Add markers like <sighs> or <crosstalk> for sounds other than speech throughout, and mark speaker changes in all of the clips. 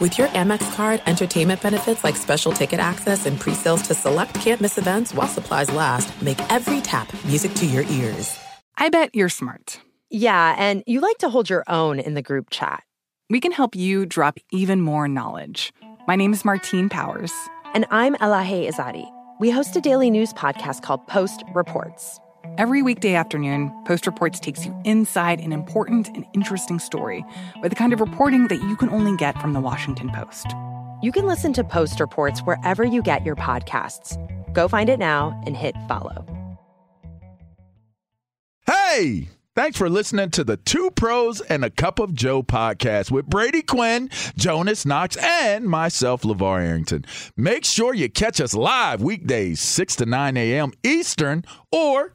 Speaker 1: With your Amex card, entertainment benefits like special ticket access and pre-sales to select campus events while supplies last, make every tap music to your ears.
Speaker 2: I bet you're smart.
Speaker 3: Yeah, and you like to hold your own in the group chat.
Speaker 2: We can help you drop even more knowledge. My name is Martine Powers.
Speaker 3: And I'm Elahe Izadi. We host a daily news podcast called Post Reports.
Speaker 2: Every weekday afternoon, Post Reports takes you inside an important and interesting story with the kind of reporting that you can only get from the Washington Post.
Speaker 3: You can listen to Post Reports wherever you get your podcasts. Go find it now and hit follow.
Speaker 4: Hey! Thanks for listening to the Two Pros and a Cup of Joe podcast with Brady Quinn, Jonas Knox, and myself, LeVar Arrington. Make sure you catch us live weekdays, 6 to 9 a.m. Eastern or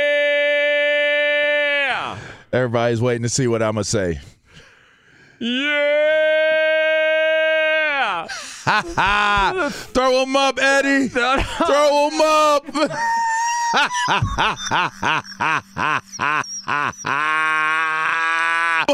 Speaker 4: Everybody's waiting to see what I'm going to say. Yeah! <laughs> Throw him up, Eddie. <laughs> Throw him up. <laughs>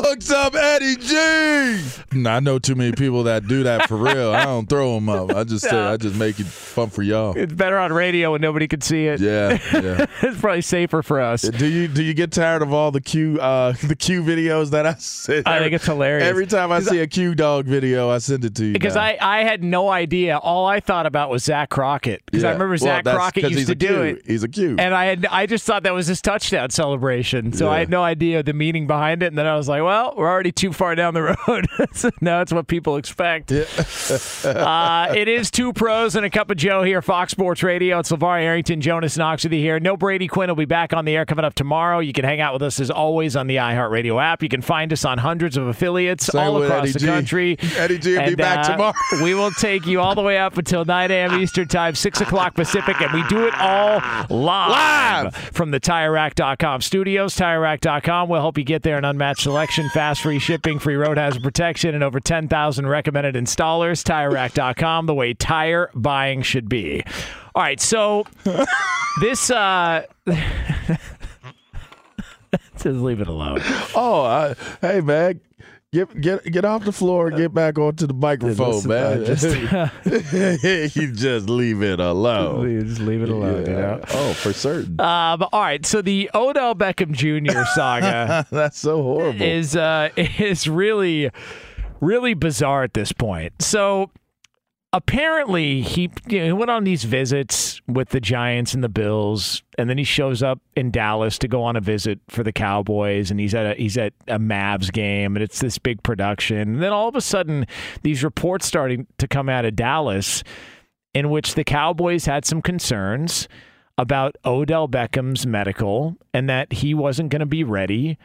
Speaker 4: Hooks up Eddie G. I know too many people that do that for real. I don't throw them up. I just say <laughs> I just make it fun for y'all.
Speaker 5: It's better on radio when nobody can see it.
Speaker 4: Yeah, yeah. <laughs>
Speaker 5: it's probably safer for us.
Speaker 4: Do you do you get tired of all the Q uh, <laughs> the Q videos that I send?
Speaker 5: I think it's hilarious.
Speaker 4: Every time I see a Q dog video, I send it to you.
Speaker 5: Because
Speaker 4: now.
Speaker 5: I, I had no idea. All I thought about was Zach Crockett. Because I remember
Speaker 4: Well,
Speaker 5: Zach Crockett used to
Speaker 4: a
Speaker 5: do
Speaker 4: Q.
Speaker 5: it.
Speaker 4: He's a Q.
Speaker 5: And I had I just thought that was his touchdown celebration. So I had no idea the meaning behind it. And then I was like, well, we're already too far down the <laughs> road. so now it's what people expect. <laughs> uh, it is two pros and a cup of Joe here, Fox Sports Radio. It's LeVar Arrington, Jonas Knox with you here. No Brady Quinn will be back on the air coming up tomorrow. You can hang out with us as always on the iHeartRadio app. You can find us on hundreds of affiliates
Speaker 4: Same
Speaker 5: all across
Speaker 4: Eddie
Speaker 5: the
Speaker 4: G.
Speaker 5: country.
Speaker 4: Eddie G will be back
Speaker 5: uh,
Speaker 4: tomorrow.
Speaker 5: we will take you all the way up until 9 a.m. <laughs> Eastern Time, 6 o'clock Pacific, and we do it all live,
Speaker 4: Live!
Speaker 5: from the TireRack.com studios. TireRack.com will help you get there an unmatched selection, fast free shipping, free road hazard protection, and over 10,000 recommended installers. TireRack.com, the way tire buying should be. All right, so <laughs> this, uh, <laughs> just leave it alone.
Speaker 4: Oh, I, hey man, get get get off the floor, and get back onto the microphone,
Speaker 5: Listen,
Speaker 4: man.
Speaker 5: Just- <laughs> <laughs>
Speaker 4: you just leave it alone.
Speaker 5: Just leave it alone, you know?
Speaker 4: Oh, for certain.
Speaker 5: Um, all right, so the Odell Beckham Jr. <laughs> saga
Speaker 4: That's so horrible.
Speaker 5: is uh, is really really bizarre at this point. So apparently he you know, he went on these visits with the Giants and the Bills, and then he shows up in Dallas to go on a visit for the Cowboys, and he's at a, he's at a Mavs game, and it's this big production. And then all of a sudden, these reports starting to come out of Dallas, in which the Cowboys had some concerns about Odell Beckham's medical and that he wasn't going to be ready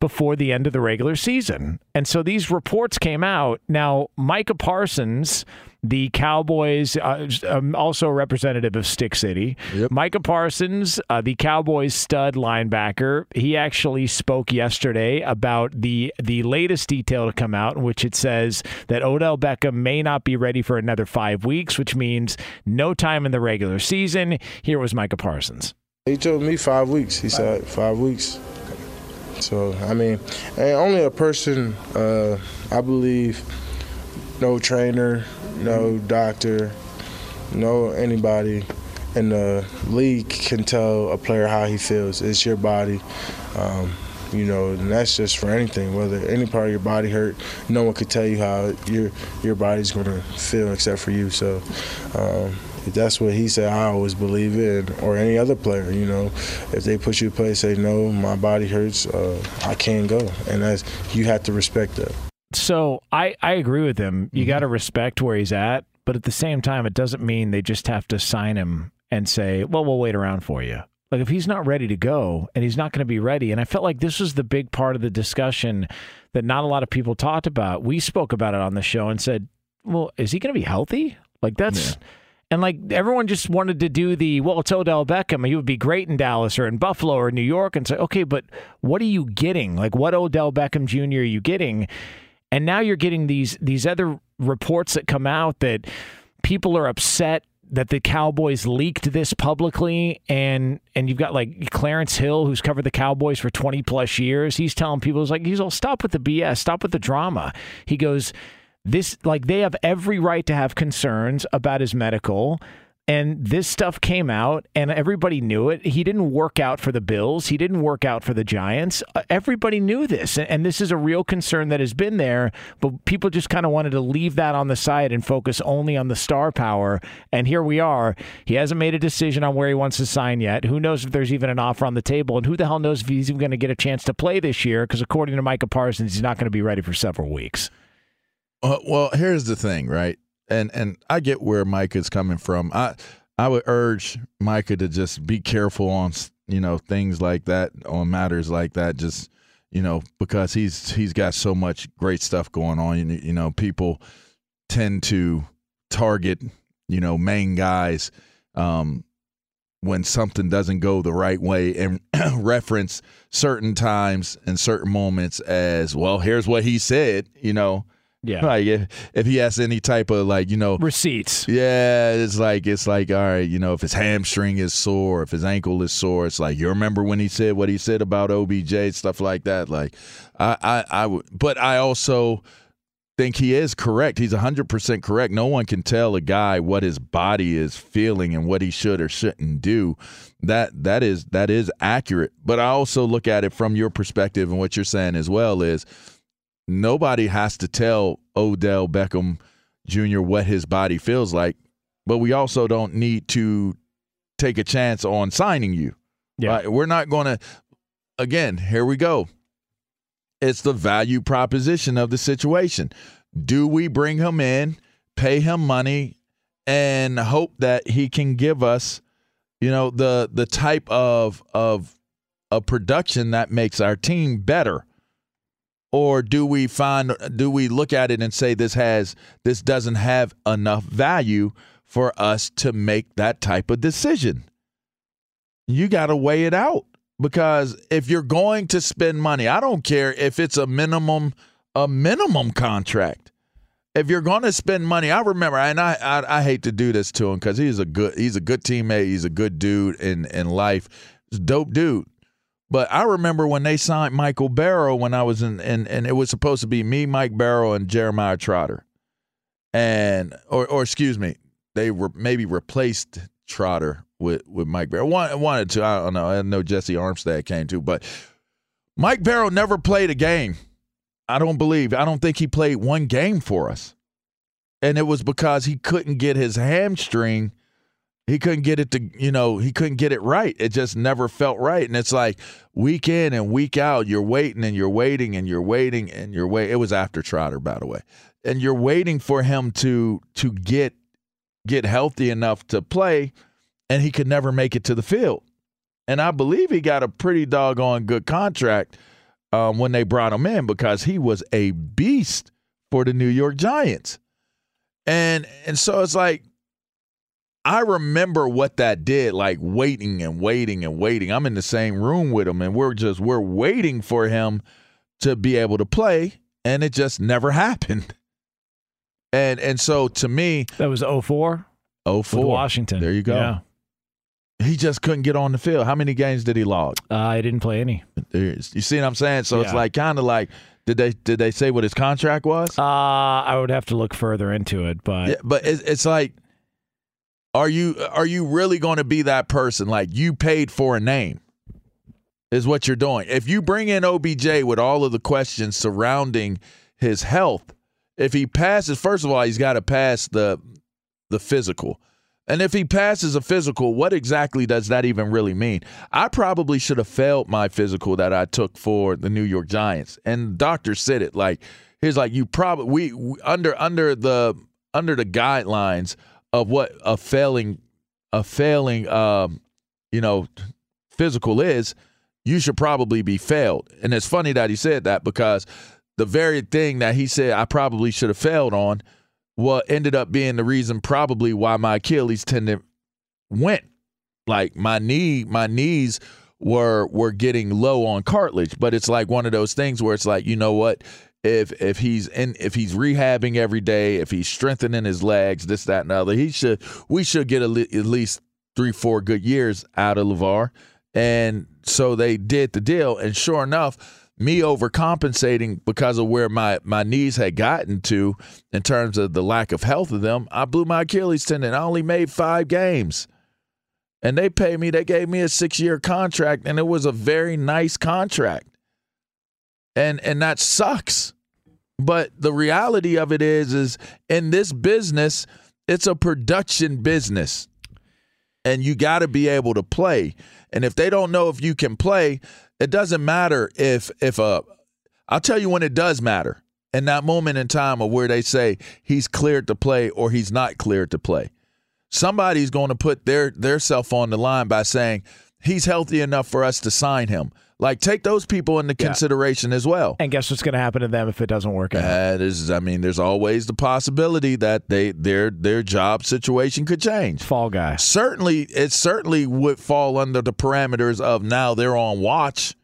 Speaker 5: before the end of the regular season. And so these reports came out. Now, Micah Parsons, the Cowboys, uh, um, also a representative of Stick City,
Speaker 4: Yep.
Speaker 5: Micah Parsons, uh, the Cowboys stud linebacker, he actually spoke yesterday about the the latest detail to come out, in which it says that Odell Beckham may not be ready for another five weeks, which means no time in the regular season. Here was Micah Parsons.
Speaker 6: He told me five weeks. He said five weeks. So I mean, only a person, uh, I believe, no trainer, no doctor, no anybody in the league can tell a player how he feels. It's your body. Um, you know, and that's just for anything, whether any part of your body hurt, no one could tell you how your your body's gonna feel except for you. So. Um, if that's what he said, I always believe it, or any other player. You know, if they put you to play, say no, my body hurts, uh, I can't go, and that's you have to respect that.
Speaker 5: So I, I agree with him. You got to respect where he's at, but at the same time, it doesn't mean they just have to sign him and say, well, we'll wait around for you. Like if he's not ready to go and he's not going to be ready, and I felt like this was the big part of the discussion that not a lot of people talked about. We spoke about it on the show and said, well, is he going to be healthy? Like that's. And like everyone just wanted to do the well, it's Odell Beckham. He would be great in Dallas or in Buffalo or New York, and say, okay, but what are you getting? Like, what Odell Beckham Jr. are you getting? And now you're getting these these other reports that come out that people are upset that the Cowboys leaked this publicly and and you've got like Clarence Hill who's covered the Cowboys for 20 plus years. He's telling people he's like he's all stop with the BS, stop with the drama. He goes this like they have every right to have concerns about his medical and this stuff came out and everybody knew it. He didn't work out for the bills. He didn't work out for the giants. Uh, everybody knew this and this is a real concern that has been there but people just kind of wanted to leave that on the side and focus only on the star power and here we are. He hasn't made a decision on where he wants to sign yet. Who knows if there's even an offer on the table and who the hell knows if he's even going to get a chance to play this year because according to micah parsons he's not going to be ready for several weeks
Speaker 4: Uh, well, here's the thing, right? And and I get where Micah's coming from. I I would urge Micah to just be careful on you know things like that, on matters like that. Just you know because he's he's got so much great stuff going on. You, you know, people tend to target you know main guys um, when something doesn't go the right way and <clears throat> reference certain times and certain moments as well. Here's what he said. You know.
Speaker 5: Yeah.
Speaker 4: Like if, if he has any type of like you know
Speaker 5: receipts.
Speaker 4: Yeah it's like it's like all right you know if his hamstring is sore if his ankle is sore it's like you remember when he said what he said about OBJ stuff like that? Like I I I would but I also think he is correct. He's 100% correct. No one can tell a guy what his body is feeling and what he should or shouldn't do. That that is that is accurate. But I also look at it from your perspective and what you're saying as well is nobody has to tell Odell Beckham Jr. what his body feels like, but we also don't need to take a chance on signing you.
Speaker 5: Yeah.
Speaker 4: Right? We're not going to, again, here we go. It's the value proposition of the situation. Do we bring him in, pay him money, and hope that he can give us, you know, the the type of of a production that makes our team better? Or do we find do we look at it and say this has this doesn't have enough value for us to make that type of decision? You got to weigh it out because if you're going to spend money i don't care if it's a minimum a minimum contract. If you're going to spend money i remember and i i, I hate to do this to him because he's a good he's a good teammate he's a good dude in in life. Dope dude but I remember when they signed Michael Barrow when I was in, and and it was supposed to be me, Mike Barrow, and Jeremiah Trotter, and or or excuse me, they were maybe replaced Trotter with with Mike Barrow. Wanted, wanted to, I don't know. I know Jessie Armstead came too, but Mike Barrow never played a game. I don't believe. I don't think he played one game for us, and it was because he couldn't get his hamstring he couldn't get it to you know he couldn't get it right. It just never felt right. And it's like week in and week out you're waiting and you're waiting and you're waiting and you're wait it was after trotter by the way. And you're waiting for him to to get get healthy enough to play and he could never make it to the field. And i believe he got a pretty doggone good contract um, when they brought him in because he was a beast for the new york giants. And and so it's like I remember what that did, like waiting and waiting and waiting. I'm in the same room with him, and we're just we're waiting for him to be able to play, and it just never <laughs> happened. And and so to me,
Speaker 5: that was 04
Speaker 4: oh
Speaker 5: with
Speaker 4: four,
Speaker 5: Washington.
Speaker 4: There you go.
Speaker 5: Yeah.
Speaker 4: He just couldn't get on the field. How many games did he log?
Speaker 5: Uh, I didn't play any.
Speaker 4: There's, you see what I'm saying? So it's like kind of like did they did they say what his contract was?
Speaker 5: Uh, I would have to look further into it, but
Speaker 4: Yeah, but it's, it's like, are you are you really going to be that person? Like you paid for a name, is what you're doing. If you bring in OBJ with all of the questions surrounding his health, if he passes, first of all, he's got to pass the the physical. And if he passes a physical, what exactly does that even really mean? I probably should have failed my physical that I took for the New York Giants. And doctor said it like he's like you probably we, we under under the under the guidelines of what a failing a failing um you know physical is, you should probably be failed. And it's funny that he said that because the very thing that he said I probably should have failed on what ended up being the reason probably why my Achilles tendon went. Like my knee, my knees were were getting low on cartilage, but it's like one of those things where it's like, you know what? If if he's in if he's rehabbing every day, if he's strengthening his legs, this, that, and other, he should we should get at least three, four good years out of LeVar. And so they did the deal. And sure enough, me overcompensating because of where my, my knees had gotten to in terms of the lack of health of them, I blew my Achilles tendon. I only made five games. And they paid me, they gave me a six year contract, and it was a very nice contract. And and that sucks. But the reality of it is, is in this business, it's a production business. And you gotta be able to play. And if they don't know if you can play, it doesn't matter if if a I'll tell you when it does matter. In that moment in time of where they say he's cleared to play or he's not cleared to play. Somebody's going to put their their self on the line by saying he's healthy enough for us to sign him. Like take those people into
Speaker 5: Yeah.
Speaker 4: consideration as well.
Speaker 5: And guess what's going to happen to them if it doesn't work out?
Speaker 4: That is, I mean, there's always the possibility that they their their job situation could change.
Speaker 5: Fall guy.
Speaker 4: Certainly, it certainly would fall under the parameters of now they're on watch.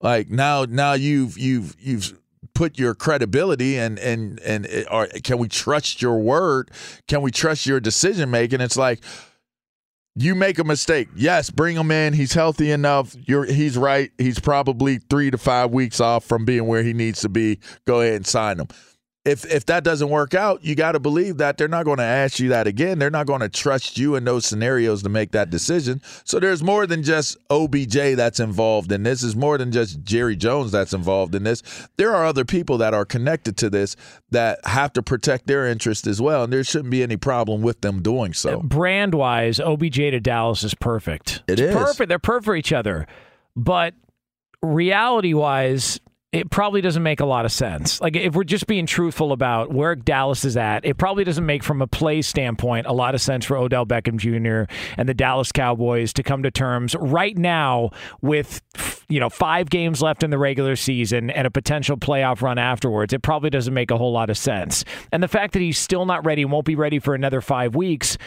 Speaker 4: Like now, now you've you've you've put your credibility and and and it- or can we trust your word? Can we trust your decision making? It's like you make a mistake. Yes, bring him in. He's healthy enough. You're he's right. He's probably three to five weeks off from being where he needs to be. Go ahead and sign him. If if that doesn't work out, you got to believe that they're not going to ask you that again. They're not going to trust you in those scenarios to make that decision. So there's more than just OBJ that's involved in this. There's more than just Jerry Jones that's involved in this. There are other people that are connected to this that have to protect their interest as well, and there shouldn't be any problem with them doing so.
Speaker 5: Brand wise, OBJ to Dallas is perfect.
Speaker 4: It
Speaker 5: it's
Speaker 4: is.
Speaker 5: perfect. They're perfect for each other. But reality wise, it probably doesn't make a lot of sense. Like if we're just being truthful about where Dallas is at, it probably doesn't make from a play standpoint a lot of sense for Odell Beckham Jr. and the Dallas Cowboys to come to terms right now with you know 5 games left in the regular season and a potential playoff run afterwards. It probably doesn't make a whole lot of sense. And the fact that he's still not ready, won't be ready for another 5 weeks,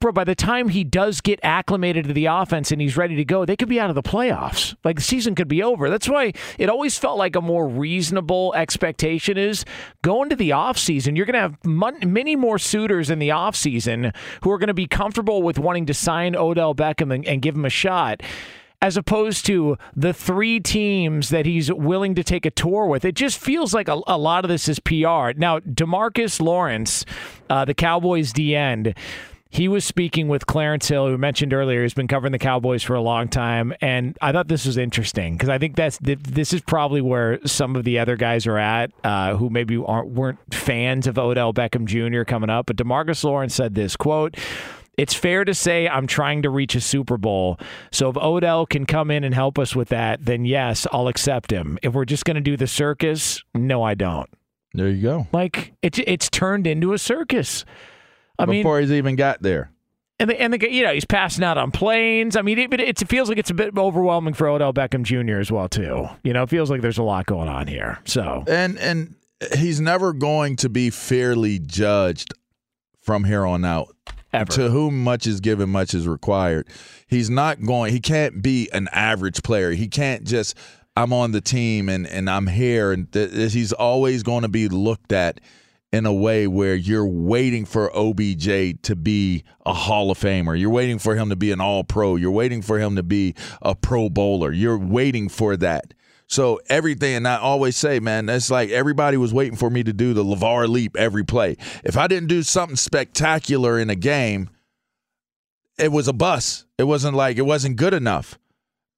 Speaker 5: bro, by the time he does get acclimated to the offense and he's ready to go, they could be out of the playoffs. Like the season could be over. That's why it always felt like a more reasonable expectation is going to the offseason. You're going to have mon- many more suitors in the offseason who are going to be comfortable with wanting to sign Odell Beckham and, and give him a shot. As opposed to the three teams that he's willing to take a tour with, it just feels like a, a lot of this is PR. Now, Demarcus Lawrence, uh, the Cowboys D end, he was speaking with Clarence Hill, who mentioned earlier, he's been covering the Cowboys for a long time, and I thought this was interesting because I think that's this is probably where some of the other guys are at, uh, who maybe aren't weren't fans of Odell Beckham Jr. coming up. But Demarcus Lawrence said this quote. It's fair to say I'm trying to reach a Super Bowl. So if Odell can come in and help us with that, then yes, I'll accept him. If we're just going to do the circus, no, I don't.
Speaker 4: There you go.
Speaker 5: Like it's it's turned into a circus. I mean,
Speaker 4: Before he's even got there.
Speaker 5: and the, and the, you know he's passing out on planes. I mean, it, but it feels like it's a bit overwhelming for Odell Beckham Jr. as well too. You know, it feels like there's a lot going on here. So
Speaker 4: and and he's never going to be fairly judged from here on out.
Speaker 5: Ever.
Speaker 4: To whom much is given, much is required. He's not going. He can't be an average player. He can't just. I'm on the team and and I'm here, and th- he's always going to be looked at in a way where you're waiting for OBJ to be a Hall of Famer. You're waiting for him to be an All Pro. You're waiting for him to be a Pro Bowler. You're waiting for that. So everything, and I always say, man, it's like everybody was waiting for me to do the LeVar leap every play. If I didn't do something spectacular in a game, it was a bust. It wasn't like it wasn't good enough.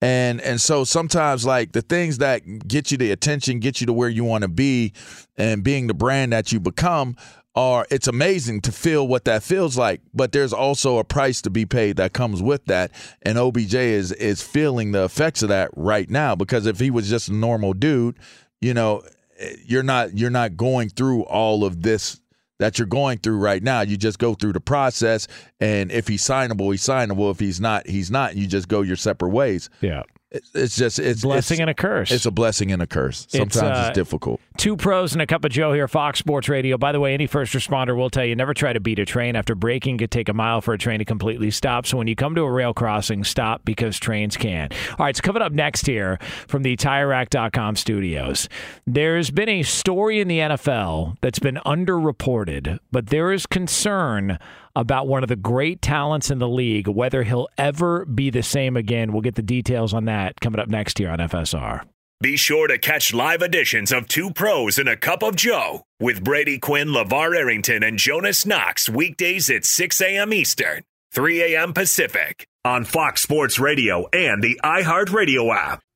Speaker 4: And and so sometimes like the things that get you the attention, get you to where you want to be, and being the brand that you become are it's amazing to feel what that feels like but there's also a price to be paid that comes with that. And obj is is feeling the effects of that right now because if he was just a normal dude you know eh, you're not you're not going through all of this that you're going through right now. You just go through the process and if he's signable he's signable. If he's not he's not. You just go your separate ways.
Speaker 5: Yeah.
Speaker 4: It's- it's just it's
Speaker 5: Blessing
Speaker 4: it's,
Speaker 5: and a curse.
Speaker 4: it's a blessing and a curse sometimes it's,
Speaker 5: uh,
Speaker 4: difficult
Speaker 5: Two pros and a cup of Joe here, Fox Sports Radio. By the way, any first responder will tell you never try to beat a train. After braking, it could take a mile for a train to completely stop. So when you come to a rail crossing, stop because trains can. All right, so coming up next here from the TireRack.com studios, there's been a story in the NFL that's been underreported, but there is concern about one of the great talents in the league, whether he'll ever be the same again. We'll get the details on that coming up next here on FSR.
Speaker 7: Be sure to catch live editions of Two Pros and a Cup of Joe with Brady Quinn, LeVar Arrington, and Jonas Knox weekdays at 6 a.m. Eastern, 3 a.m. Pacific on Fox Sports Radio and the iHeartRadio app.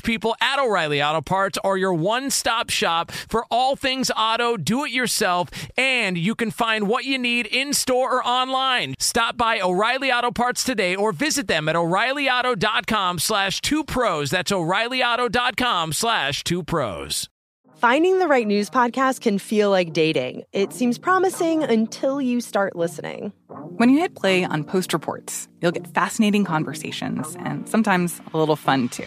Speaker 5: people at O'Reilly Auto Parts are your one stop shop for all things auto, do it yourself, and you can find what you need in store or online. Stop by O'Reilly Auto Parts today or visit them at o'ReillyAuto.com slash two pros. That's o'ReillyAuto.com slash two pros.
Speaker 3: Finding the right news podcast can feel like dating. It seems promising until you start listening.
Speaker 2: When you hit play on Post Reports, you'll get fascinating conversations and sometimes a little fun too.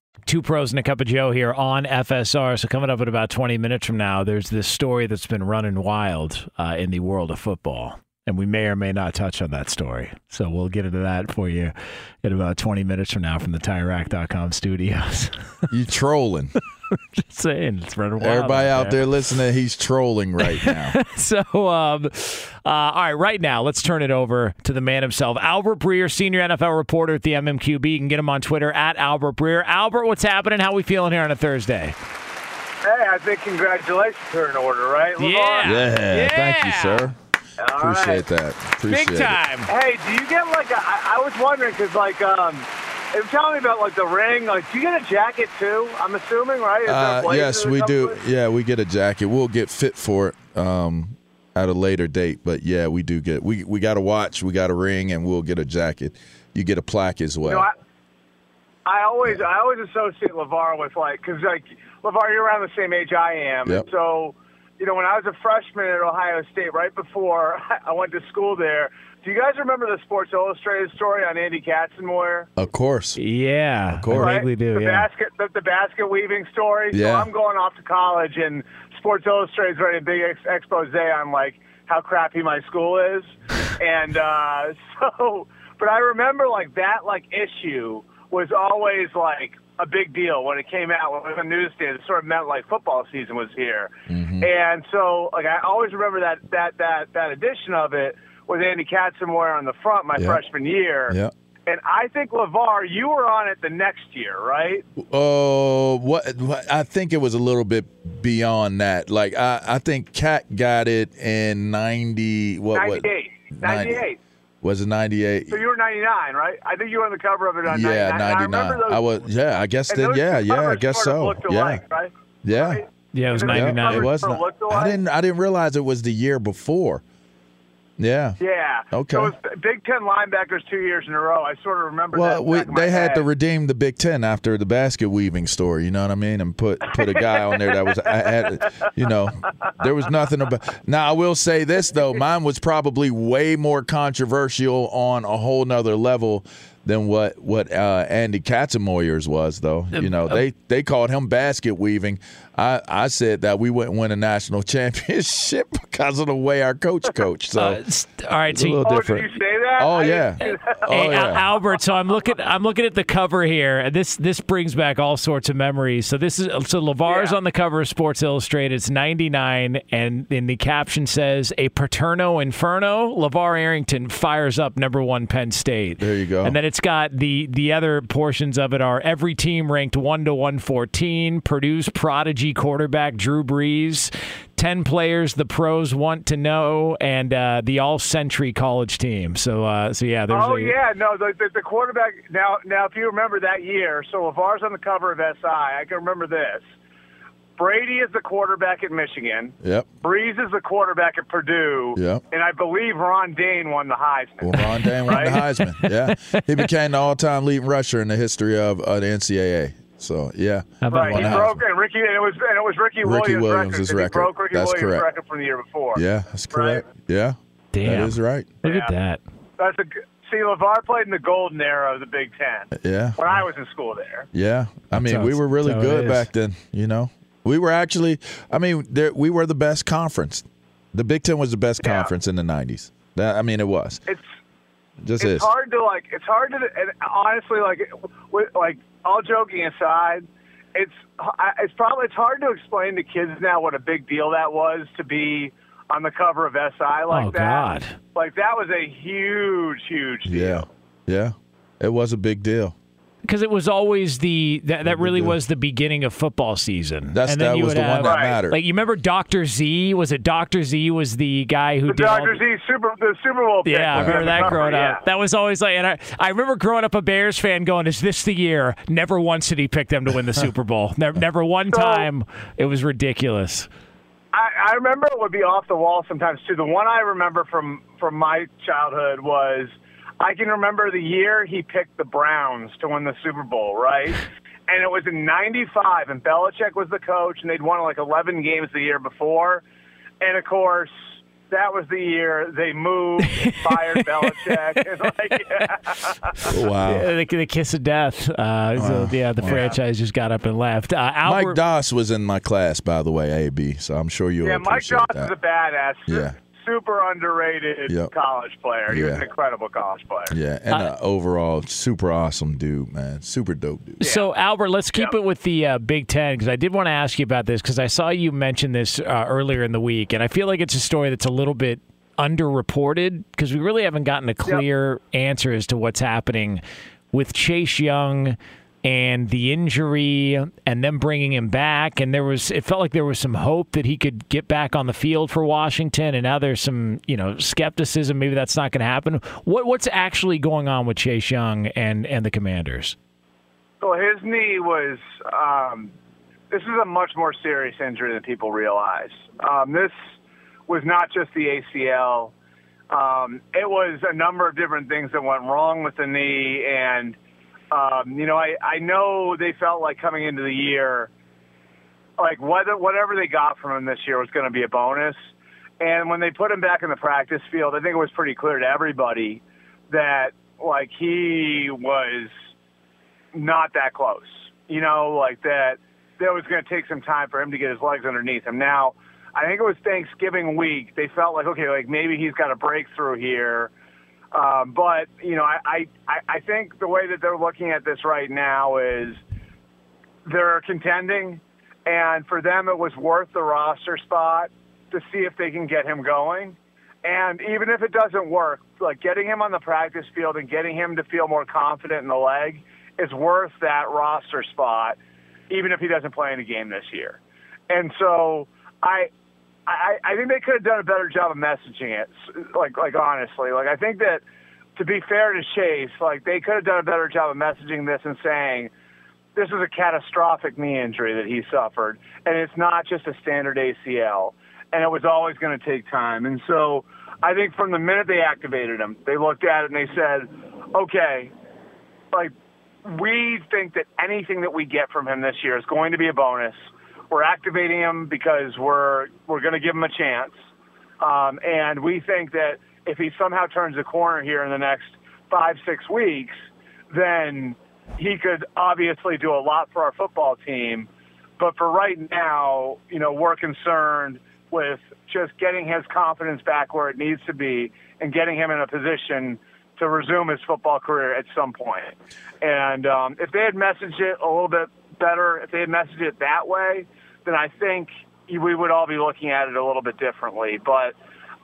Speaker 5: Two pros and a cup of Joe here on FSR. So coming up in about 20 minutes from now, there's this story that's been running wild uh, in the world of football. And we may or may not touch on that story. So we'll get into that for you in about 20 minutes from now from the TireRack.com studios. <laughs>
Speaker 4: you trolling <laughs>
Speaker 5: Just saying, it's running wild.
Speaker 4: everybody out there listening he's trolling right <laughs> now
Speaker 5: so, um, uh, all right, right now, let's turn it over to the man himself, Albert Breer, senior NFL reporter at the MMQB. You can get him on Twitter at Albert Breer. Albert, what's happening? How we feeling here on a Thursday?
Speaker 8: Hey, I think congratulations are in order, right? LeVar?
Speaker 5: Yeah.
Speaker 4: yeah, thank you sir
Speaker 8: All
Speaker 4: appreciate
Speaker 8: right.
Speaker 4: that appreciate
Speaker 5: Big
Speaker 4: it.
Speaker 5: time.
Speaker 8: Hey, do you get like a, I, I was wondering because like um, they were telling me about like the ring. Like, do you get a jacket too? I'm assuming, right? Is there
Speaker 4: Uh, yes, we do.
Speaker 8: something?
Speaker 4: Yeah, we get a jacket. We'll get fit for it um, at a later date. But yeah, we do get. We we got a watch. We got a ring, and we'll get a jacket. You get a plaque as well.
Speaker 8: You know, I, I always I always associate LeVar with like because like LeVar, you're around the same age I am,
Speaker 4: Yep.
Speaker 8: and so you know when I was a freshman at Ohio State, right before <laughs> I went to school there. Do you guys remember the Sports Illustrated story on Andy Katzenmoyer?
Speaker 4: of course.
Speaker 5: Yeah, of
Speaker 4: course.
Speaker 5: I
Speaker 8: right?
Speaker 5: vaguely do.
Speaker 8: the
Speaker 5: yeah.
Speaker 8: basket, the, the basket weaving story.
Speaker 4: Yeah.
Speaker 8: So I'm going off to college, and Sports Illustrated's writing a big ex- expose on like how crappy my school is, <laughs> and uh, <laughs> so But I remember like that like issue was always like a big deal when it came out when it was on newsstand. It sort of meant like football season was here,
Speaker 4: Mm-hmm.
Speaker 8: and so like I always remember that that that that edition of it with Andy Katzenmoyer on the front my
Speaker 4: Yeah.
Speaker 8: freshman year.
Speaker 4: Yeah.
Speaker 8: And I think LeVar, you were on it the next year, right?
Speaker 4: Oh, what, what? I think it was a little bit beyond that. Like I, I think Cat got it in ninety. What? what
Speaker 8: 98. 98.
Speaker 4: Was it ninety eight?
Speaker 8: So you were 99, right? I think you were on the cover of it on
Speaker 4: Yeah,
Speaker 8: 99.
Speaker 4: ninety
Speaker 8: I those,
Speaker 4: I was. Yeah, I guess then. Yeah, yeah, I guess so.
Speaker 8: looked
Speaker 4: Yeah,
Speaker 8: alike, right?
Speaker 4: yeah.
Speaker 5: Yeah, it was
Speaker 8: Isn't it
Speaker 5: 99.
Speaker 4: It was. Not, I didn't. I didn't realize it was the year before. Yeah.
Speaker 8: Yeah.
Speaker 4: Okay.
Speaker 8: So it was Big Ten linebackers two years in a row. I sort of remember
Speaker 4: Well,
Speaker 8: that.
Speaker 4: we,
Speaker 8: back in my
Speaker 4: they had to redeem the Big Ten after the basket weaving story. You know what I mean? And put put a guy on there that was, I had, you know, there was nothing about. Now I will say this though, mine was probably way more controversial on a whole nother level than what what uh, Andy Katzenmoyer's was though. You know, they they called him basket weaving. I I said that we wouldn't win a national <laughs> championship because of the way our coach coached. So
Speaker 5: Uh, all right,
Speaker 4: it's
Speaker 5: so
Speaker 4: a little
Speaker 8: Oh,
Speaker 4: different.
Speaker 8: did you say that?
Speaker 4: Oh yeah.
Speaker 8: didn't.
Speaker 4: Oh yeah.
Speaker 5: Al- Albert. So I'm looking. I'm looking at the cover here, and this this brings back all sorts of memories. So this is so LeVar's
Speaker 8: Yeah.
Speaker 5: on the cover of Sports Illustrated. It's 99, and in the caption says a Paterno Inferno. LeVar Arrington fires up number one Penn State.
Speaker 4: There you go.
Speaker 5: And then it's got the the other portions of it are every team ranked one to 114. Purdue's prodigy quarterback Drew Brees. 10 players the pros want to know, and uh, the all century college team. So, uh, so yeah, there's
Speaker 8: Oh
Speaker 5: a,
Speaker 8: yeah, no, the, the the quarterback. Now, now, if you remember that year, so LeVar's on the cover of SI. I can remember this. Brady is the quarterback at Michigan.
Speaker 4: Yep.
Speaker 8: Brees is the quarterback at Purdue.
Speaker 4: Yep.
Speaker 8: And I believe Ron Dayne won the Heisman.
Speaker 4: Well, Ron Dayne won the Heisman. Yeah, he became the all-time leading rusher in the history of uh, the NCAA. So yeah,
Speaker 5: How about
Speaker 8: Right, he broke
Speaker 4: Heisman.
Speaker 8: and Ricky, and it was and it was Ricky,
Speaker 4: Ricky
Speaker 8: Williams'
Speaker 4: Williams'
Speaker 8: record. and
Speaker 4: record.
Speaker 8: He broke Ricky
Speaker 4: That's
Speaker 8: Williams'
Speaker 4: correct.
Speaker 8: record from the year before.
Speaker 4: Yeah, that's correct. Yeah,
Speaker 5: Damn.
Speaker 4: that is right.
Speaker 5: Look at that.
Speaker 8: That's a g- see. LeVar played in the golden era of the Big Ten
Speaker 4: Yeah,
Speaker 8: when I was in school there.
Speaker 4: yeah. I mean,
Speaker 5: how
Speaker 4: we were really
Speaker 5: that's
Speaker 4: good back then. You know, we were actually. I mean, there, we were the best conference. The Big Ten was the best
Speaker 8: Yeah.
Speaker 4: conference in the '90s. That I mean, it was.
Speaker 8: It's
Speaker 4: Just
Speaker 8: it's
Speaker 4: is.
Speaker 8: hard to like. It's hard to and honestly like with, like all joking aside, it's it's probably it's hard to explain to kids now what a big deal that was to be on the cover of SI like
Speaker 5: Oh,
Speaker 8: that.
Speaker 5: God.
Speaker 8: Like that was a huge, huge deal.
Speaker 4: Yeah, yeah. It was a big deal.
Speaker 5: Because it was always the that, that mm-hmm.
Speaker 4: really
Speaker 5: was the beginning of football season.
Speaker 4: That's
Speaker 5: and then
Speaker 4: that
Speaker 5: you
Speaker 4: was the
Speaker 5: have,
Speaker 4: one that
Speaker 8: Right.
Speaker 4: mattered.
Speaker 5: Like you remember Doctor Z? Was it Doctor Z? Was the guy who
Speaker 8: The
Speaker 5: did
Speaker 8: Dr. Z Super the Super Bowl pick.
Speaker 5: Yeah, I remember that
Speaker 8: cover,
Speaker 5: growing
Speaker 8: yeah.
Speaker 5: up. That was always like, and I, I remember growing up a Bears fan going, "Is this the year?" Never once did he pick them to win the <laughs> Super Bowl. Never, never one
Speaker 8: So-
Speaker 5: time. It was ridiculous.
Speaker 8: I, I remember it would be off the wall sometimes too. The one I remember from from my childhood was I can remember the year he picked the Browns to win the Super Bowl, right? <laughs> and it was in '95, and Belichick was the coach, and they'd won like 11 games the year before, and of course. That was the year they moved, and fired <laughs> Belichick, <laughs> and like,
Speaker 4: wow.
Speaker 5: The, the kiss of death. Uh, so, yeah, the franchise just got up and left. Uh,
Speaker 4: Mike Doss was in my class, by the way, AB. So I'm sure you'll
Speaker 8: yeah, Mike
Speaker 4: Doss
Speaker 8: Jones
Speaker 4: that.
Speaker 8: is a badass,
Speaker 4: Yeah.
Speaker 8: Super underrated
Speaker 4: Yep.
Speaker 8: college player. He was
Speaker 4: Yeah.
Speaker 8: an incredible college player.
Speaker 4: Yeah, and uh, overall, super awesome dude, man. Super dope dude.
Speaker 5: So, Albert, let's keep it with the uh, Big Ten because I did want to ask you about this because I saw you mention this uh, earlier in the week, and I feel like it's a story that's a little bit underreported because we really haven't gotten a clear answer as to what's happening with Chase Young and the injury and them bringing him back and there was it felt like there was some hope that he could get back on the field for Washington and now there's some you know skepticism maybe that's not going to happen what what's actually going on with Chase Young and and the Commanders
Speaker 8: well his knee was. Um, this is a much more serious injury than people realize. Um, this was not just the ACL. Um, it was a number of different things that went wrong with the knee, and um, you know, I I know they felt like coming into the year, like whether whatever they got from him this year was going to be a bonus. And when they put him back in the practice field, I think it was pretty clear to everybody that like he was not that close. You know, like that that was going to take some time for him to get his legs underneath him. Now, I think it was Thanksgiving week. They felt like okay, like maybe he's got a breakthrough here. Um, but you know, I, I I think the way that they're looking at this right now is they're contending, and for them it was worth the roster spot to see if they can get him going. And even if it doesn't work, like getting him on the practice field and getting him to feel more confident in the leg is worth that roster spot, even if he doesn't play in a game this year. And so I I, I think they could have done a better job of messaging it. Like, like honestly, like I think that to be fair to Chase, like they could have done a better job of messaging this and saying this is a catastrophic knee injury that he suffered, and it's not just a standard ACL, and it was always going to take time. And so I think from the minute they activated him, they looked at it and they said, okay, like we think that anything that we get from him this year is going to be a bonus we're activating him because we're we're going to give him a chance, um, and we think that if he somehow turns the corner here in the next five six weeks, then he could obviously do a lot for our football team. But for right now, you know, we're concerned with just getting his confidence back where it needs to be and getting him in a position to resume his football career at some point. And um, if they had messaged it a little bit better, if they had messaged it that way, then I think we would all be looking at it a little bit differently. But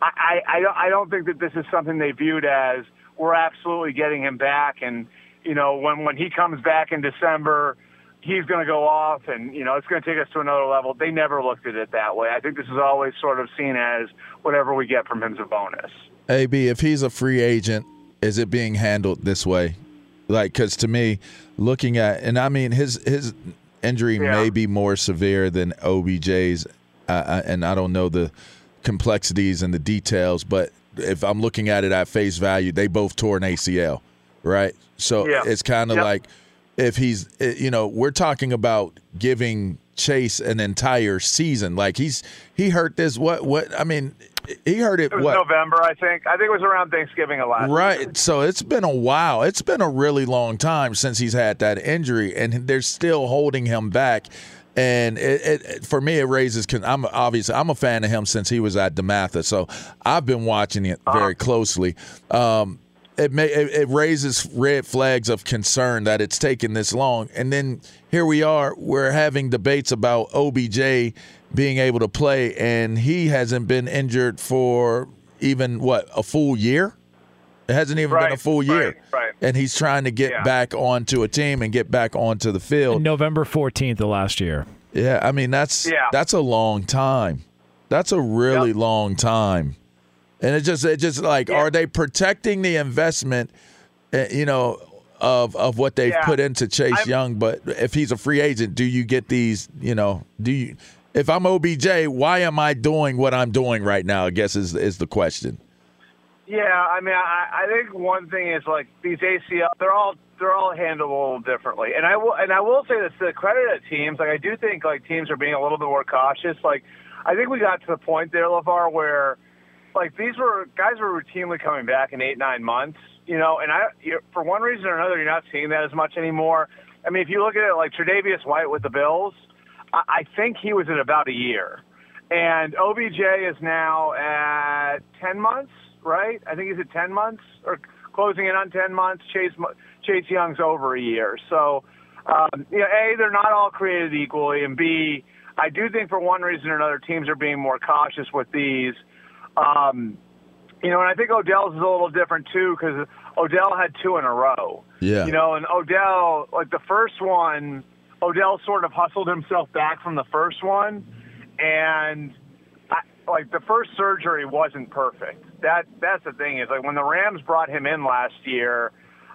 Speaker 8: I, I, I don't think that this is something they viewed as we're absolutely getting him back. And, you know, when, when he comes back in December, he's going to go off and, you know, it's going to take us to another level. They never looked at it that way. I think this is always sort of seen as whatever we get from him's a bonus.
Speaker 4: AB, if he's a free agent, is it being handled this way? Like, because to me, looking at, and I mean, his his injury yeah. may be more severe than OBJ's, uh, and I don't know the complexities and the details, but if I'm looking at it at face value, they both tore an ACL, right? So yeah. it's kind of yep. like if he's, eh, you know, we're talking about giving Chase an entire season. Like he's he hurt this. What what? I mean, he heard it.
Speaker 8: it was
Speaker 4: what
Speaker 8: November, I think. I think it was around Thanksgiving a lot.
Speaker 4: Right. So it's been a while. It's been a really long time since he's had that injury, and they're still holding him back. And it, it, for me, it raises. I'm obviously I'm a fan of him since he was at DeMatha, so I've been watching it uh-huh. very closely. Um, it, may, it, it raises red flags of concern that it's taken this long, and then here we are. We're having debates about OBJ being able to play, and he hasn't been injured for even what a full year. It hasn't even
Speaker 8: right,
Speaker 4: been a full year,
Speaker 8: right, right.
Speaker 4: and he's trying to get
Speaker 8: yeah.
Speaker 4: back onto a team and get back onto the field.
Speaker 5: November fourteenth of last year.
Speaker 4: Yeah, I mean that's
Speaker 8: yeah.
Speaker 4: that's a long time. That's a really yep. long time, and it just it just like yeah. are they protecting the investment? Eh, you know, of of what they've
Speaker 8: yeah.
Speaker 4: put into Chase
Speaker 8: I'm,
Speaker 4: Young. But if he's a free agent, do you get these? You know, do you? If I'm OBJ, why am I doing what I'm doing right now? I guess is is the question.
Speaker 8: Yeah, I mean, I, I think one thing is like these ACL, they're all they're all little differently. And I will and I will say this to the credit of teams, like I do think like teams are being a little bit more cautious. Like I think we got to the point there, LeVar, where like these were guys were routinely coming back in eight nine months you know, and I, for one reason or another, you're not seeing that as much anymore. I mean, if you look at it like Tre'Davious White with the Bills, I, think he was at about a year, and OBJ is now at ten months, right? I think he's at ten months or closing in on ten months. Chase Chase Young's over a year, so um, you know, a they're not all created equally, and b I do think for one reason or another, teams are being more cautious with these. Um, you know, and I think Odell's is a little different too because Odell had two in a row.
Speaker 4: Yeah.
Speaker 8: You know, and Odell, like the first one, Odell sort of hustled himself back from the first one, and I, like the first surgery wasn't perfect. That that's the thing is like when the Rams brought him in last year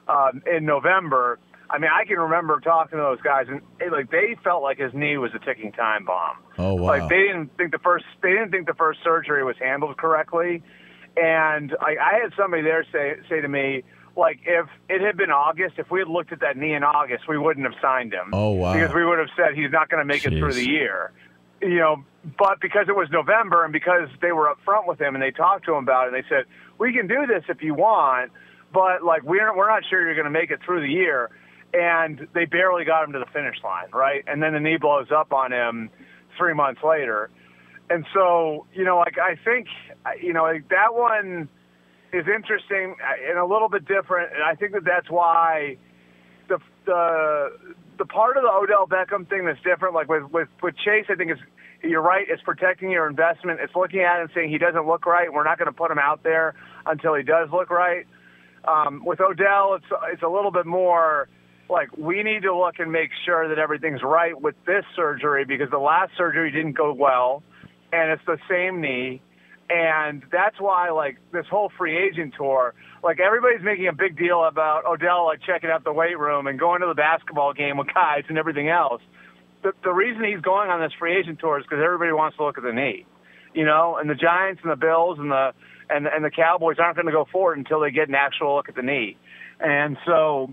Speaker 8: um, in November. I mean, I can remember talking to those guys, and like they felt like his knee was a ticking time bomb.
Speaker 4: Oh wow!
Speaker 8: Like they didn't think the first they didn't think the first surgery was handled correctly, and I, I had somebody there say say to me, like if it had been August, if we had looked at that knee in August, we wouldn't have signed him.
Speaker 4: Oh wow!
Speaker 8: Because we would have said he's not going to make
Speaker 4: Jeez.
Speaker 8: it through the year. You know, but because it was November and because they were upfront with him and they talked to him about it, and they said we can do this if you want, but like we're we're not sure you're going to make it through the year. And they barely got him to the finish line, right? And then the knee blows up on him three months later. And so, you know, like I think, you know, like that one, is interesting and a little bit different, and I think that that's why the the the part of the Odell Beckham thing that's different, like with with with Chase, I think is you're right. It's protecting your investment. It's looking at him saying he doesn't look right. We're not going to put him out there until he does look right. Um, with Odell, it's it's a little bit more like we need to look and make sure that everything's right with this surgery because the last surgery didn't go well, and it's the same knee, and that's why like this whole free agent tour, like everybody's making a big deal about Odell like checking out the weight room and going to the basketball game with guys and everything else. The the reason he's going on this free agent tour is because everybody wants to look at the knee, you know, and the Giants and the Bills and the and and the Cowboys aren't going to go forward until they get an actual look at the knee, and so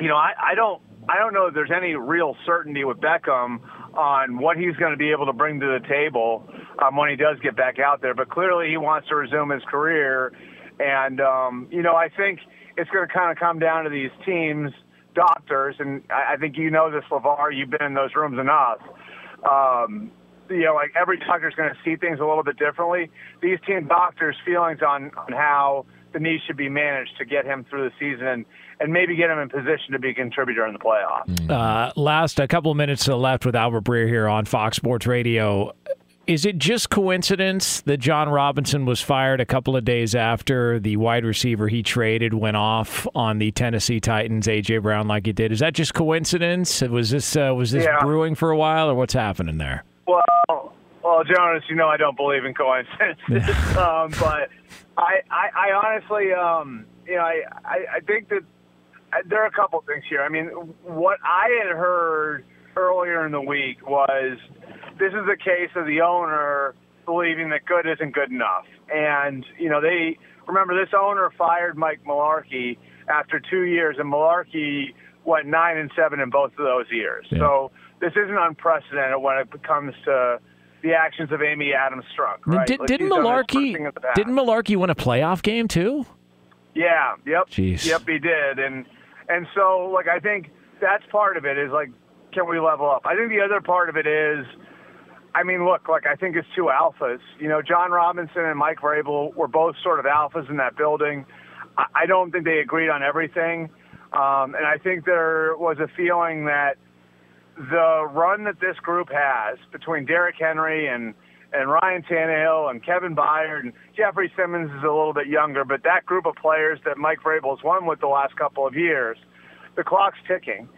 Speaker 8: you know, I, I don't I don't know if there's any real certainty with Beckham on what he's going to be able to bring to the table um, when he does get back out there. But clearly, he wants to resume his career, and um, you know, I think it's going to kind of come down to these teams, doctors, and I, I think you know this, Levar. You've been in those rooms enough. Um, you know, like every doctor's going to see things a little bit differently. These team doctors' feelings on on how the knee should be managed to get him through the season and, and maybe get him in position to be a contributor in the playoffs.
Speaker 5: Uh, last a couple of minutes to left with Albert Breer here on Fox Sports Radio. Is it just coincidence that Jon Robinson was fired a couple of days after the wide receiver he traded went off on the Tennessee Titans, AJ Brown, like he did? Is that just coincidence? Was this uh, was this
Speaker 8: Yeah.
Speaker 5: brewing for a while, or what's happening there?
Speaker 8: Well, well, Jonas, you know I don't believe in coincidences, <laughs> um, but I, I, I honestly, um, you know, I, I, I think that there are a couple things here. I mean, what I had heard earlier in the week was this is a case of the owner believing that good isn't good enough, and you know they remember this owner fired Mike Mularkey after two years, and Mularkey went nine and seven in both of those years. So this isn't unprecedented when it comes to the actions of Amy Adams Strunk. Right?
Speaker 5: Did,
Speaker 8: Like,
Speaker 5: didn't
Speaker 8: she's done this first
Speaker 5: Mularkey
Speaker 8: thing in the past.
Speaker 5: didn't Mularkey win a playoff game too?
Speaker 8: Yeah. Yep.
Speaker 5: Jeez.
Speaker 8: Yep. He did, and and so like I think that's part of it is like can we level up? I think the other part of it is. I mean, look, like I think it's two alphas. You know, Jon Robinson and Mike Vrabel were both sort of alphas in that building. I, I don't think they agreed on everything, um, and I think there was a feeling that the run that this group has between Derrick Henry and and Ryan Tannehill and Kevin Byard and Jeffrey Simmons is a little bit younger, but that group of players that Mike Vrabel has won with the last couple of years, the clock's ticking.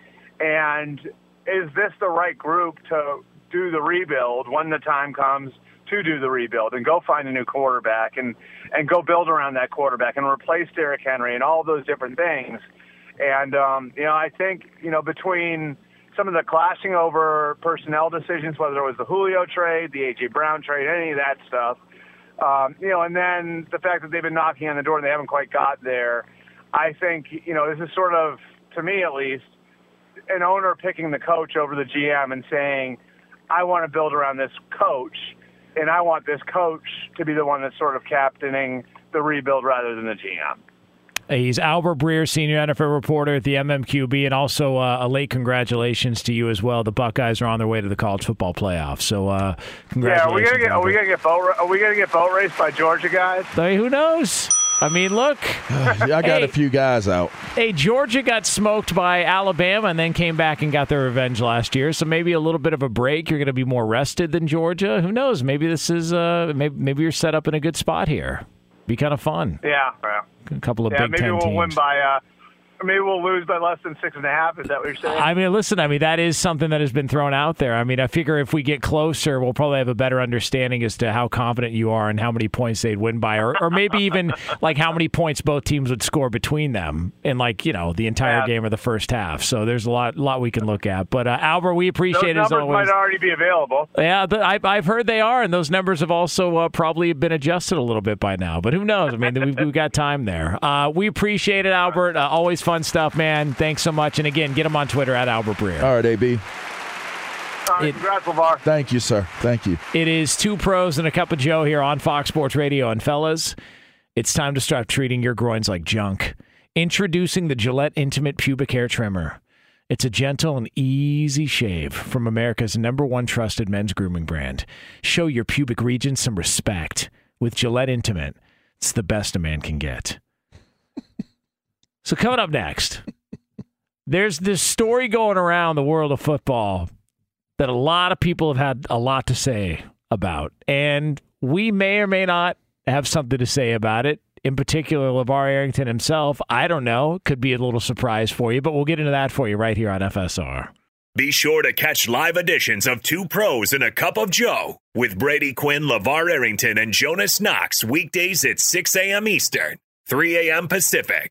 Speaker 8: And is this the right group to do the rebuild when the time comes to do the rebuild and go find a new quarterback and and go build around that quarterback and replace Derrick Henry and all those different things? And um, you know, I think you know between some of the clashing over personnel decisions, whether it was the Julio trade, the AJ Brown trade, any of that stuff, um, you know, and then the fact that they've been knocking on the door and they haven't quite got there. I think you know this is sort of, to me at least, an owner picking the coach over the GM and saying, I want to build around this coach, and I want this coach to be the one that's sort of captaining the rebuild rather than the GM.
Speaker 5: He's Albert Breer, senior NFL reporter at the MMQB, and also uh, a late congratulations to you as well. The Buckeyes are on their way to the college football playoffs, so uh,
Speaker 8: Yeah,
Speaker 5: congratulations.
Speaker 8: are we gonna get are we gonna get boat ra- are we gonna get boat raced by Georgia guys?
Speaker 5: Hey, who knows? I mean, look. <sighs>
Speaker 4: I got
Speaker 5: Hey.
Speaker 4: a few guys out.
Speaker 5: Hey, Georgia got smoked by Alabama and then came back and got their revenge last year. So maybe a little bit of a break. You're going to be more rested than Georgia. Who knows? Maybe this is uh, maybe maybe you're set up in a good spot here. Be kind of fun.
Speaker 8: Yeah.
Speaker 5: A couple of
Speaker 8: yeah,
Speaker 5: Big
Speaker 8: maybe
Speaker 5: Ten
Speaker 8: we'll
Speaker 5: teams.
Speaker 8: win by uh, maybe we'll lose by less than six and a half. Is that what you're saying?
Speaker 5: I mean, listen, I mean, that is something that has been thrown out there. I mean, I figure if we get closer, we'll probably have a better understanding as to how confident you are and how many points they'd win by, or, or maybe even <laughs> like how many points both teams would score between them in like, you know, the entire
Speaker 8: Yeah.
Speaker 5: game or the first half. So there's a lot, lot we can look at. But, uh, Albert, we appreciate
Speaker 8: Those
Speaker 5: it as
Speaker 8: numbers
Speaker 5: always.
Speaker 8: might already be available.
Speaker 5: Yeah, the, I, I've heard they are, and those numbers have also uh, probably been adjusted a little bit by now. But who knows? I mean, we've, we've got time there. Uh, we appreciate it, Albert. Uh, always fun stuff, man. Thanks so much. And again, get him on Twitter at Albert Breer.
Speaker 4: All right, AB.
Speaker 8: All right,
Speaker 5: It-
Speaker 8: congrats, LeVar.
Speaker 4: Thank you, sir. Thank you.
Speaker 5: It is two pros and a cup of Joe here on Fox Sports Radio. And fellas, it's time to stop treating your groins like junk. Introducing the Gillette Intimate Pubic Hair Trimmer. It's a gentle and easy shave from America's number one trusted men's grooming brand. Show your pubic region some respect with Gillette Intimate. It's the best a man can get. So coming up next, there's this story going around the world of football that a lot of people have had a lot to say about, and we may or may not have something to say about it. In particular, LeVar Arrington himself. I don't know. Could be a little surprise for you, but we'll get into that for you right here on FSR.
Speaker 7: Be sure to catch live editions of Two Pros and a Cup of Joe with Brady Quinn, LeVar Arrington, and Jonas Knox weekdays at 6 a.m. Eastern, 3 a.m. Pacific.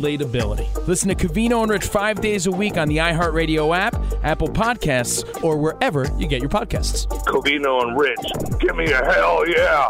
Speaker 9: relatability. Listen to Covino and Rich five days a week on the iHeartRadio app, Apple Podcasts, or wherever you get your podcasts.
Speaker 10: Covino and Rich, give me a hell yeah.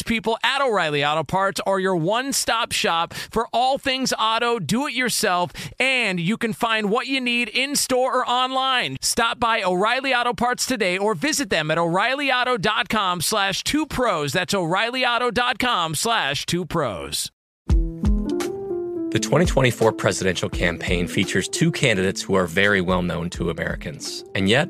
Speaker 5: people at O'Reilly Auto Parts are your one stop shop for all things auto, do it yourself, and you can find what you need in store or online. Stop by O'Reilly Auto Parts today or visit them at o'ReillyAuto.com slash two pros. That's o'ReillyAuto.com slash two pros.
Speaker 11: The 2024 presidential campaign features two candidates who are very well known to Americans. And yet,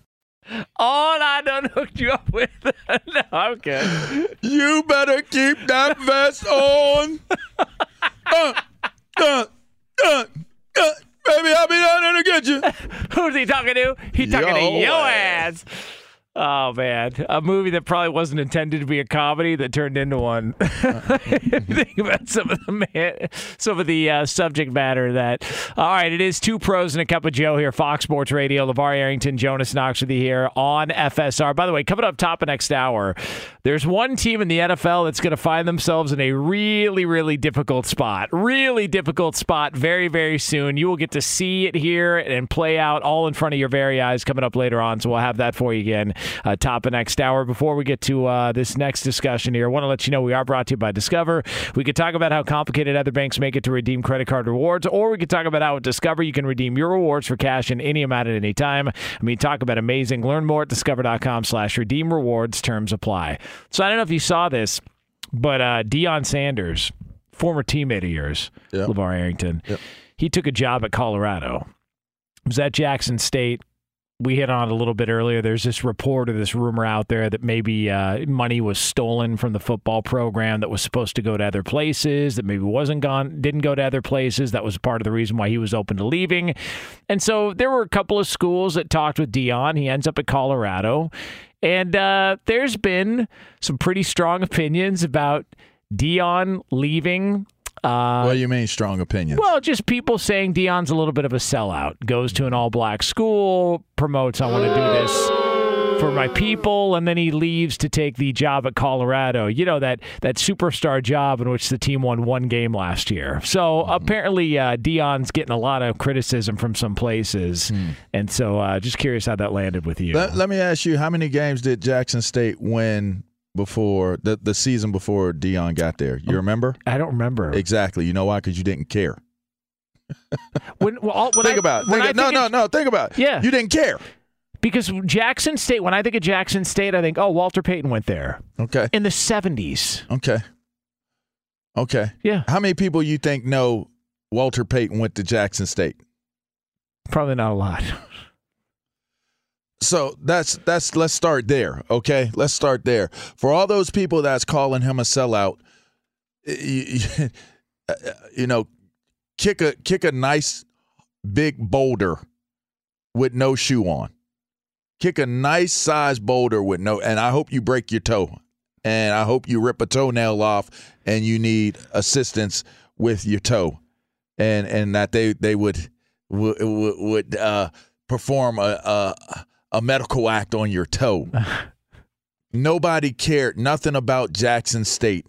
Speaker 5: All I done hooked you up with. <laughs> no, I'm good.
Speaker 4: You better keep that vest on. Uh, uh, uh, uh, baby, I'll be down there to get you. <laughs>
Speaker 5: Who's he talking to? He talking
Speaker 4: Yo
Speaker 5: to your
Speaker 4: ass.
Speaker 5: ass. Oh man, a movie that probably wasn't intended to be a comedy that turned into one. <laughs> Think about some of the man, some of the uh, subject matter that. All right, it is two pros and a cup of Joe here, Fox Sports Radio. LeVar Arrington, Jonas Knox with you here on FSR. By the way, coming up top of next hour, there's one team in the NFL that's going to find themselves in a really, really difficult spot. Really difficult spot very, very soon. You will get to see it here and play out all in front of your very eyes coming up later on. So we'll have that for you again uh, top of next hour. Before we get to uh, this next discussion here, I want to let you know we are brought to you by Discover. We could talk about how complicated other banks make it to redeem credit card rewards, or we could talk about how at Discover you can redeem your rewards for cash in any amount at any time. I mean, talk about amazing. Learn more at discover.com slash redeem rewards. Terms apply. So I don't know if you saw this, but uh, Deion Sanders, former teammate of yours, LeVar Arrington, he took a job at Colorado. Was at Jackson State we hit on it a little bit earlier. There's this report or this rumor out there that maybe uh, money was stolen from the football program that was supposed to go to other places, that maybe wasn't gone, didn't go to other places. That was part of the reason why he was open to leaving. And so there were a couple of schools that talked with Deion. He ends up at Colorado. And uh, there's been some pretty strong opinions about Deion leaving uh,
Speaker 4: what do you mean strong opinions?
Speaker 5: Well, just people saying Deion's a little bit of a sellout. Goes to an all black school, promotes, I want to do this for my people, and then he leaves to take the job at Colorado. You know, that, that superstar job in which the team won one game last year. So mm. apparently, uh, Deion's getting a lot of criticism from some places. Mm. And so uh, just curious how that landed with you.
Speaker 4: Let, let me ask you how many games did Jackson State win before the the season before Deion got there. You oh, remember?
Speaker 5: I don't remember
Speaker 4: exactly. You know why? Because you didn't care. <laughs>
Speaker 5: when, well, when
Speaker 4: think
Speaker 5: I,
Speaker 4: about it. Think, no, no, no. Think about it.
Speaker 5: Yeah,
Speaker 4: you didn't care.
Speaker 5: Because Jackson State, when I think of Jackson State, I think, oh, Walter Payton went there.
Speaker 4: Okay.
Speaker 5: In the seventies.
Speaker 4: Okay. Okay.
Speaker 5: Yeah.
Speaker 4: How many people you think know Walter Payton went to Jackson State?
Speaker 5: Probably not a lot.
Speaker 4: So that's that's let's start there okay? Let's start there. For all those people that's calling him a sellout you, <laughs> you, know kick a kick a nice big boulder with no shoe on. Kick a nice size boulder with no and i hope you break your toe and i hope you rip a toenail off and you need assistance with your toe and and that they they would would, would uh perform a, a a medical act on your toe. <laughs> Nobody cared nothing about Jackson State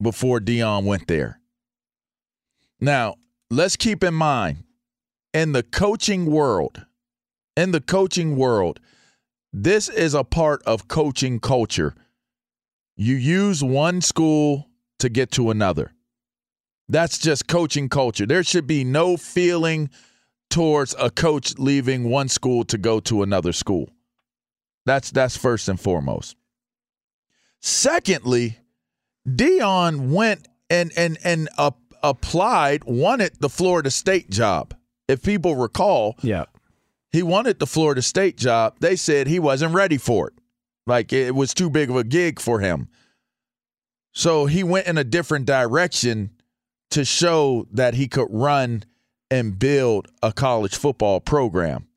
Speaker 4: before Deion went there. Now, let's keep in mind in the coaching world, in the coaching world, this is a part of coaching culture. You use one school to get to another. That's just coaching culture. There should be no feeling towards a coach leaving one school to go to another school. That's that's first and foremost. Secondly, Deion went and and and uh, applied, wanted the Florida State job. If people recall,
Speaker 5: yeah,
Speaker 4: he wanted the Florida State job. They said he wasn't ready for it, like it was too big of a gig for him. So he went in a different direction to show that he could run and build a college football program.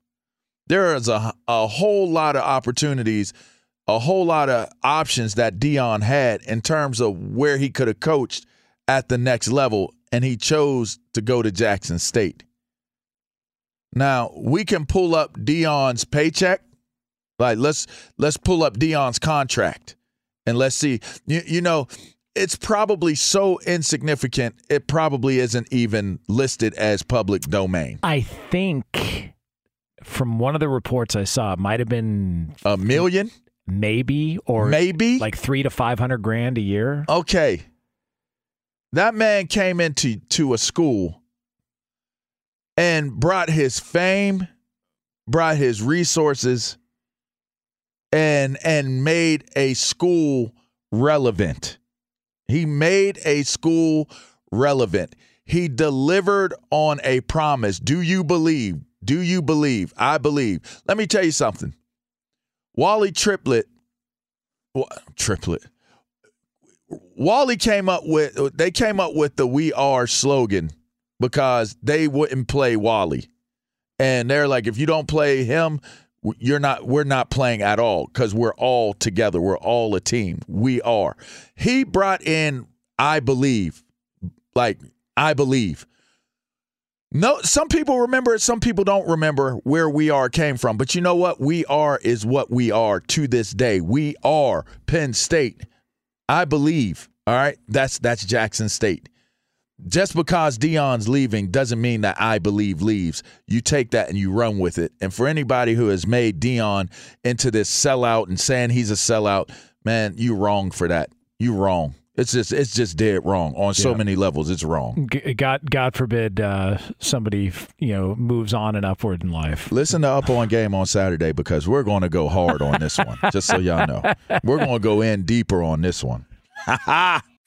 Speaker 4: There is a, a whole lot of opportunities, a whole lot of options that Deion had in terms of where he could have coached at the next level, and he chose to go to Jackson State. Now we can pull up Deion's paycheck. Like let's let's pull up Deion's contract and let's see. You, you know, it's probably so insignificant it probably isn't even listed as public domain.
Speaker 5: I think from one of the reports I saw, it might have been
Speaker 4: a million,
Speaker 5: maybe, or
Speaker 4: maybe
Speaker 5: like three to five hundred grand a year.
Speaker 4: Okay, that man came into to a school and brought his fame, brought his resources, and and made a school relevant. He made a school relevant. He delivered on a promise. Do you believe? Do you believe? I believe. Let me tell you something. Wally Triplett, Triplett. Wally came up with they came up with the "We Are" slogan because they wouldn't play Wally, and they're like, if you don't play him, you're not we're not playing at all because we're all together. We're all a team. We are. He brought in i believe like i believe. No some people remember it some people don't remember where we are came from. But you know what? We are is what we are to this day. We are penn state. I believe all right? That's that's jackson state just because Deion's leaving doesn't mean that I believe leaves. You take that and you run with it. And for anybody who has made Deion into this sellout and saying he's a sellout, man, you wrong for that. You wrong. It's just it's just dead wrong on so many levels. It's wrong.
Speaker 5: God God forbid uh, somebody you know moves on and upward in life.
Speaker 4: Listen to Up on Game on Saturday because we're going to go hard on this one. just so y'all know, <laughs> we're going to go in deeper on this one. <laughs>